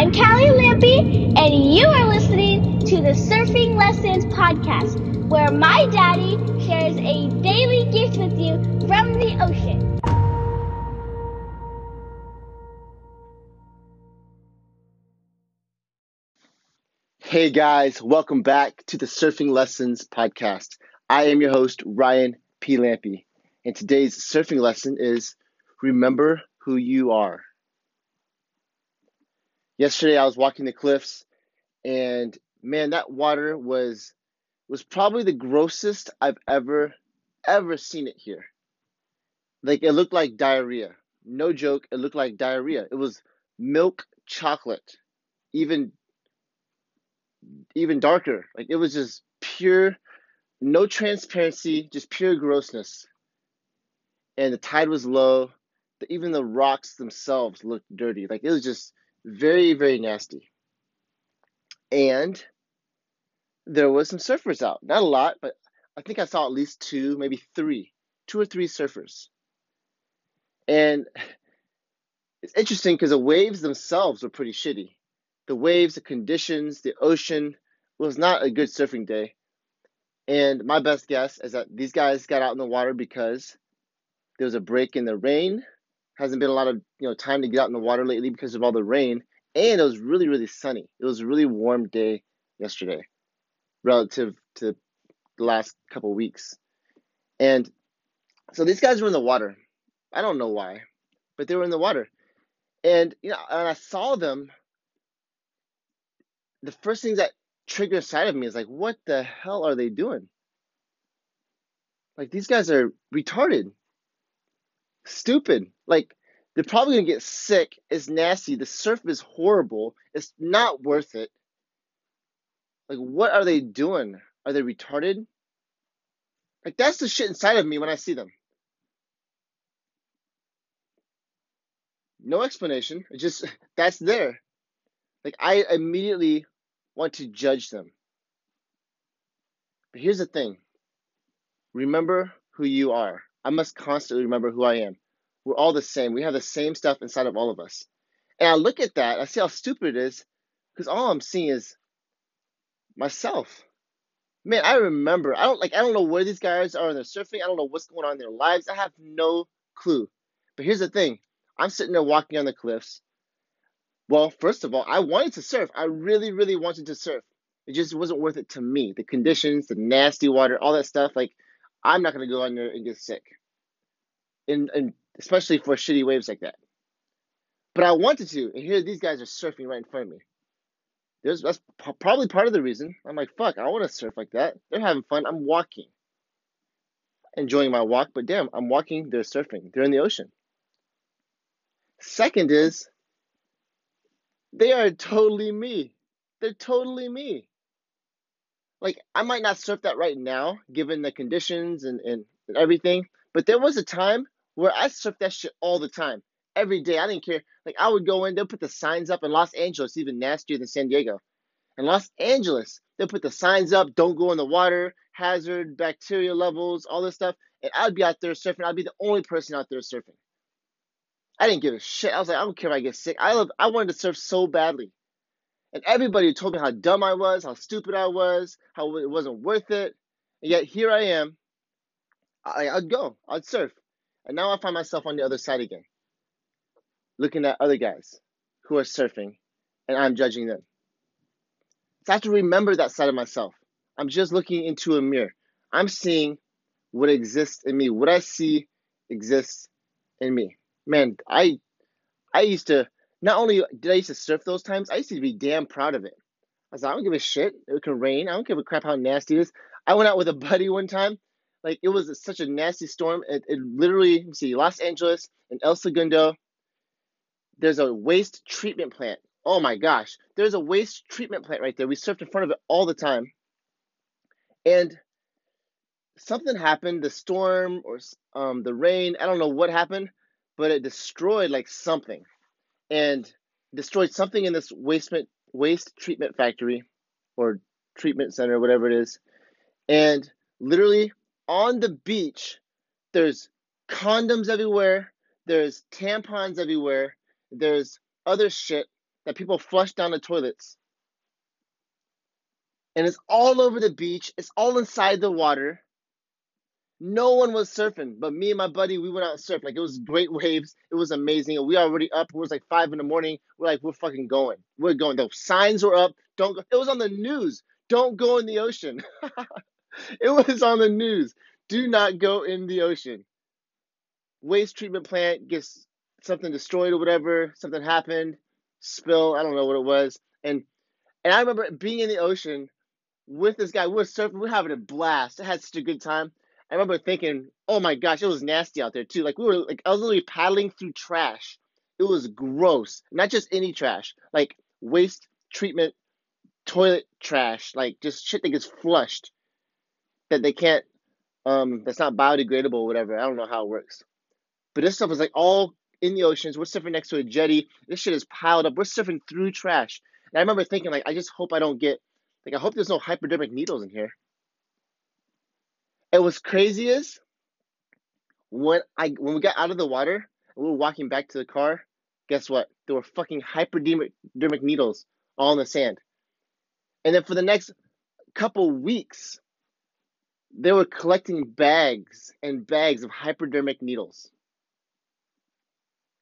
I'm Callie Lampy, and you are listening to the Surfing Lessons Podcast, where my daddy shares a daily gift with you from the ocean. Hey guys, welcome back to the Surfing Lessons Podcast. I am your host, Ryan P. Lampy, and today's surfing lesson is Remember Who You Are. Yesterday I was walking the cliffs and man, that water was was probably the grossest I've ever ever seen it here. Like it looked like diarrhea. No joke, it looked like diarrhea. It was milk chocolate. Even even darker. Like it was just pure no transparency, just pure grossness. And the tide was low. Even the rocks themselves looked dirty. Like it was just very, very nasty. And there was some surfers out. Not a lot, but I think I saw at least two, maybe three, two or three surfers. And it's interesting because the waves themselves were pretty shitty. The waves, the conditions, the ocean was not a good surfing day. And my best guess is that these guys got out in the water because there was a break in the rain hasn't been a lot of you know time to get out in the water lately because of all the rain, and it was really really sunny. It was a really warm day yesterday, relative to the last couple weeks, and so these guys were in the water. I don't know why, but they were in the water, and you know, and I saw them. The first things that triggered inside of me is like, what the hell are they doing? Like these guys are retarded stupid. Like they're probably gonna get sick. It's nasty. The surf is horrible. It's not worth it. Like what are they doing? Are they retarded? Like that's the shit inside of me when I see them. No explanation. It just that's there. Like I immediately want to judge them. But here's the thing. Remember who you are. I must constantly remember who I am. We're all the same. We have the same stuff inside of all of us. And I look at that, I see how stupid it is, because all I'm seeing is myself. Man, I remember. I don't like. I don't know where these guys are in their surfing. I don't know what's going on in their lives. I have no clue. But here's the thing: I'm sitting there walking on the cliffs. Well, first of all, I wanted to surf. I really, really wanted to surf. It just wasn't worth it to me. The conditions, the nasty water, all that stuff. Like, I'm not gonna go in there and get sick. And and especially for shitty waves like that. But I wanted to, and here these guys are surfing right in front of me. There's that's p- probably part of the reason. I'm like, fuck, I want to surf like that. They're having fun. I'm walking, enjoying my walk, but damn, I'm walking. They're surfing. They're in the ocean. Second is, they are totally me. They're totally me. Like I might not surf that right now, given the conditions and, and, and everything. But there was a time where I surfed that shit all the time, every day. I didn't care. Like I would go in, they'll put the signs up in Los Angeles, even nastier than San Diego. In Los Angeles, they'll put the signs up, don't go in the water, hazard, bacteria levels, all this stuff. And I'd be out there surfing. I'd be the only person out there surfing. I didn't give a shit. I was like, I don't care if I get sick. I love I wanted to surf so badly. And everybody told me how dumb I was, how stupid I was, how it wasn't worth it. And yet here I am. I, I'd go. I'd surf. And now I find myself on the other side again, looking at other guys who are surfing, and I'm judging them. So I have to remember that side of myself. I'm just looking into a mirror. I'm seeing what exists in me. What I see exists in me. Man, I I used to not only did I used to surf those times, I used to be damn proud of it. I was like, I don't give a shit. It can rain. I don't give a crap how nasty it is. I went out with a buddy one time like it was such a nasty storm. It, it literally, see, Los Angeles and El Segundo, there's a waste treatment plant. Oh my gosh, there's a waste treatment plant right there. We surfed in front of it all the time. And something happened, the storm or um, the rain, I don't know what happened, but it destroyed like something and destroyed something in this waste, waste treatment factory or treatment center, whatever it is. And literally on the beach, there's condoms everywhere, there's tampons everywhere, there's other shit that people flush down the toilets. And it's all over the beach. It's all inside the water. No one was surfing, but me and my buddy, we went out and surfed. Like it was great waves. It was amazing. we already up. It was like five in the morning. We're like, we're fucking going. We're going. The signs were up. Don't go. It was on the news. Don't go in the ocean. it was on the news. Do not go in the ocean. Waste treatment plant gets something destroyed or whatever. Something happened. Spill. I don't know what it was. And and I remember being in the ocean with this guy. We were surfing. We were having a blast. I had such a good time. I remember thinking, oh my gosh, it was nasty out there too. Like we were like I was literally paddling through trash. It was gross. Not just any trash, like waste treatment toilet trash, like just shit that gets flushed that they can't um that's not biodegradable or whatever. I don't know how it works. But this stuff is like all in the oceans. We're surfing next to a jetty. This shit is piled up. We're surfing through trash. And I remember thinking like I just hope I don't get like I hope there's no hypodermic needles in here. And was crazy is when I when we got out of the water and we were walking back to the car, guess what? There were fucking hypodermic needles all in the sand. And then for the next couple weeks, they were collecting bags and bags of hypodermic needles.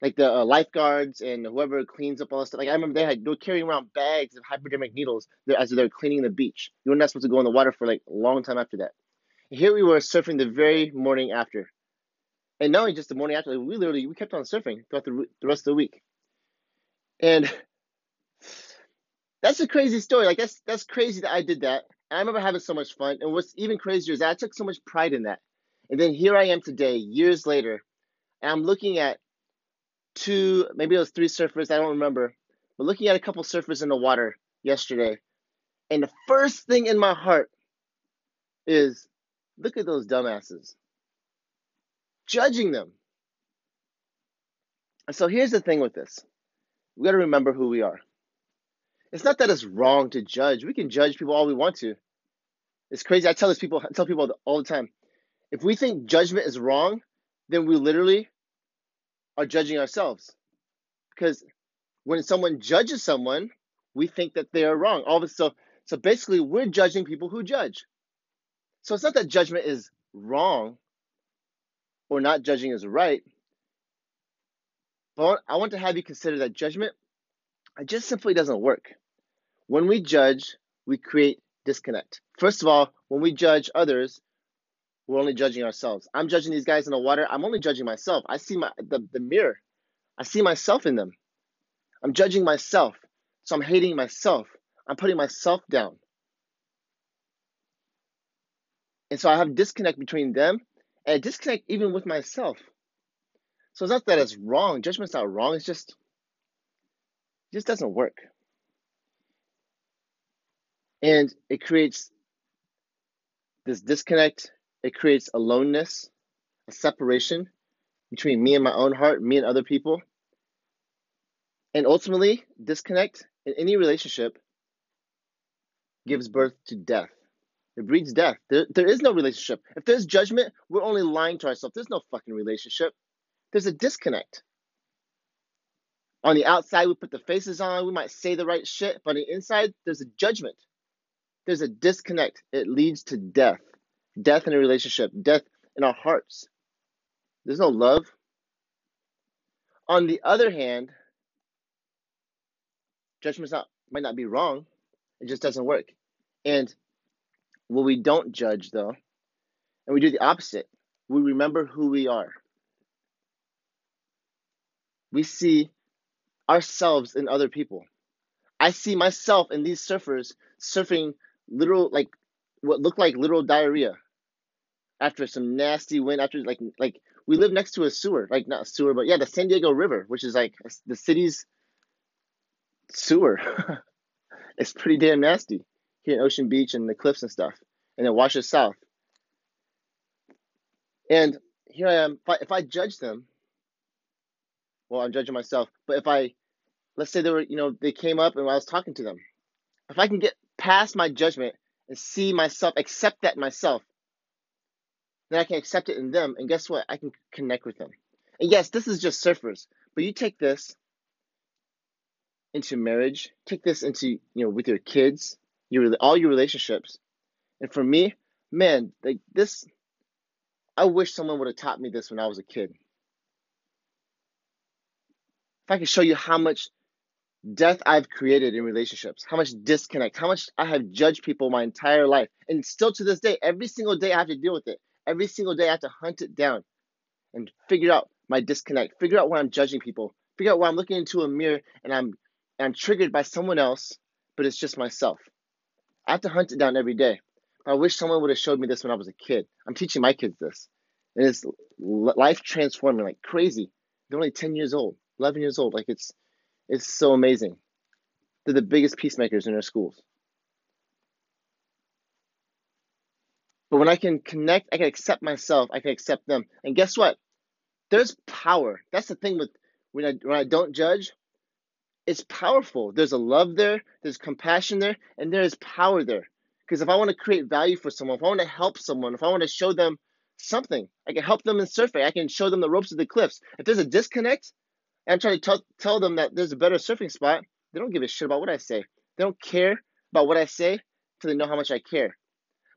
Like the uh, lifeguards and whoever cleans up all this stuff. Like I remember they had they were carrying around bags of hypodermic needles as they're cleaning the beach. You were not supposed to go in the water for like a long time after that. Here we were surfing the very morning after. And not only just the morning after, we literally we kept on surfing throughout the, the rest of the week. And that's a crazy story. Like that's that's crazy that I did that. And I remember having so much fun. And what's even crazier is I took so much pride in that. And then here I am today, years later, and I'm looking at two, maybe it was three surfers, I don't remember, but looking at a couple surfers in the water yesterday. And the first thing in my heart is Look at those dumbasses. Judging them. So here's the thing with this we got to remember who we are. It's not that it's wrong to judge. We can judge people all we want to. It's crazy. I tell this people, I tell people all the time. If we think judgment is wrong, then we literally are judging ourselves. Because when someone judges someone, we think that they are wrong. All of it, so so basically, we're judging people who judge. So it's not that judgment is wrong or not judging is right. But I want to have you consider that judgment it just simply doesn't work. When we judge, we create disconnect. First of all, when we judge others, we're only judging ourselves. I'm judging these guys in the water. I'm only judging myself. I see my the, the mirror. I see myself in them. I'm judging myself. So I'm hating myself. I'm putting myself down. And so I have disconnect between them and disconnect even with myself. So it's not that it's wrong. Judgment's not wrong. It's just it just doesn't work. And it creates this disconnect. It creates aloneness, a separation between me and my own heart, me and other people. And ultimately, disconnect in any relationship gives birth to death. It breeds death. There, there is no relationship. If there's judgment, we're only lying to ourselves. There's no fucking relationship. There's a disconnect. On the outside, we put the faces on, we might say the right shit, but on the inside, there's a judgment. There's a disconnect. It leads to death. Death in a relationship, death in our hearts. There's no love. On the other hand, judgment not might not be wrong. It just doesn't work. And well, we don't judge though, and we do the opposite. We remember who we are. We see ourselves in other people. I see myself in these surfers surfing literal like what looked like literal diarrhea after some nasty wind after like like we live next to a sewer like not a sewer but yeah the San Diego River which is like the city's sewer it's pretty damn nasty here in Ocean Beach and the cliffs and stuff, and it washes south. And here I am. If I, if I judge them, well, I'm judging myself. But if I, let's say they were, you know, they came up and I was talking to them, if I can get past my judgment and see myself, accept that myself, then I can accept it in them. And guess what? I can connect with them. And yes, this is just surfers, but you take this into marriage. Take this into you know with your kids, your all your relationships. And for me, man, like this, I wish someone would have taught me this when I was a kid. If I could show you how much death I've created in relationships, how much disconnect, how much I have judged people my entire life. And still to this day, every single day I have to deal with it. Every single day I have to hunt it down and figure out my disconnect, figure out why I'm judging people, figure out why I'm looking into a mirror and I'm and I'm triggered by someone else, but it's just myself. I have to hunt it down every day. I wish someone would have showed me this when I was a kid. I'm teaching my kids this. And it's life transforming like crazy. They're only 10 years old, 11 years old. Like it's it's so amazing. They're the biggest peacemakers in their schools. But when I can connect, I can accept myself, I can accept them. And guess what? There's power. That's the thing with when I when I don't judge, it's powerful. There's a love there, there's compassion there, and there is power there. Because if I want to create value for someone, if I want to help someone, if I want to show them something, I can help them in surfing. I can show them the ropes of the cliffs. If there's a disconnect, and I'm trying to tell, tell them that there's a better surfing spot, they don't give a shit about what I say. They don't care about what I say until they know how much I care.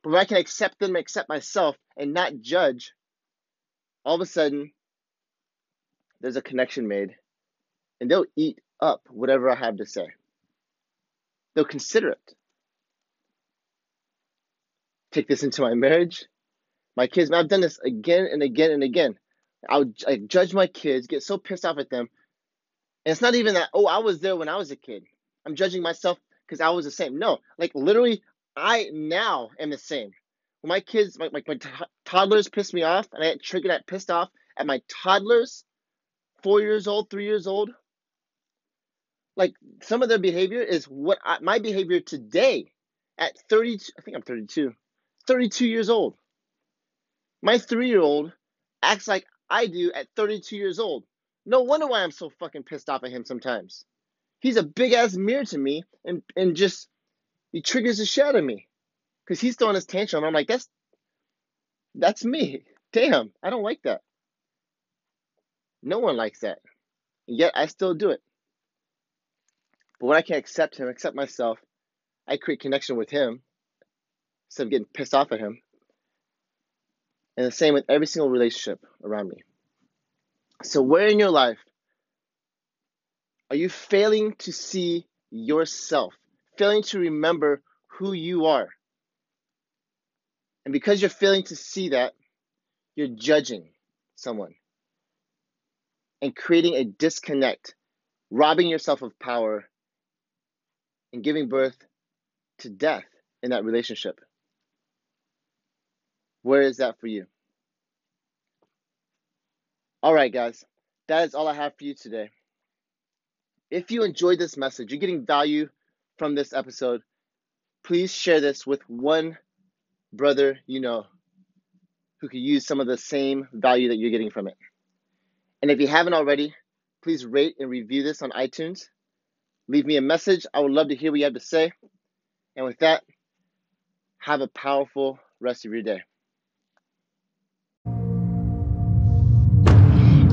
But when I can accept them, accept myself, and not judge, all of a sudden, there's a connection made, and they'll eat up whatever I have to say. They'll consider it. Take this into my marriage, my kids. I've done this again and again and again. I would I judge my kids, get so pissed off at them. And it's not even that, oh, I was there when I was a kid. I'm judging myself because I was the same. No, like literally, I now am the same. When my kids, my, my, my t- toddlers piss me off, and I get triggered at pissed off at my toddlers, four years old, three years old. Like some of their behavior is what I, my behavior today at 30, I think I'm 32, 32 years old. My three year old acts like I do at 32 years old. No wonder why I'm so fucking pissed off at him sometimes. He's a big ass mirror to me and, and just, he triggers the shit out of me. Because he's throwing his tantrum. I'm like, that's, that's me. Damn, I don't like that. No one likes that. And yet I still do it. But when I can't accept him, accept myself, I create connection with him instead of getting pissed off at him. And the same with every single relationship around me. So, where in your life are you failing to see yourself, failing to remember who you are? And because you're failing to see that, you're judging someone and creating a disconnect, robbing yourself of power and giving birth to death in that relationship. Where is that for you? All right, guys, that is all I have for you today. If you enjoyed this message, you're getting value from this episode, please share this with one brother you know who could use some of the same value that you're getting from it. And if you haven't already, please rate and review this on iTunes. Leave me a message. I would love to hear what you have to say. And with that, have a powerful rest of your day.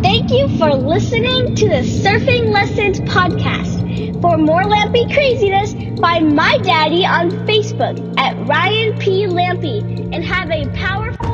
Thank you for listening to the Surfing Lessons podcast. For more Lampy craziness, find my daddy on Facebook at Ryan P. Lampy and have a powerful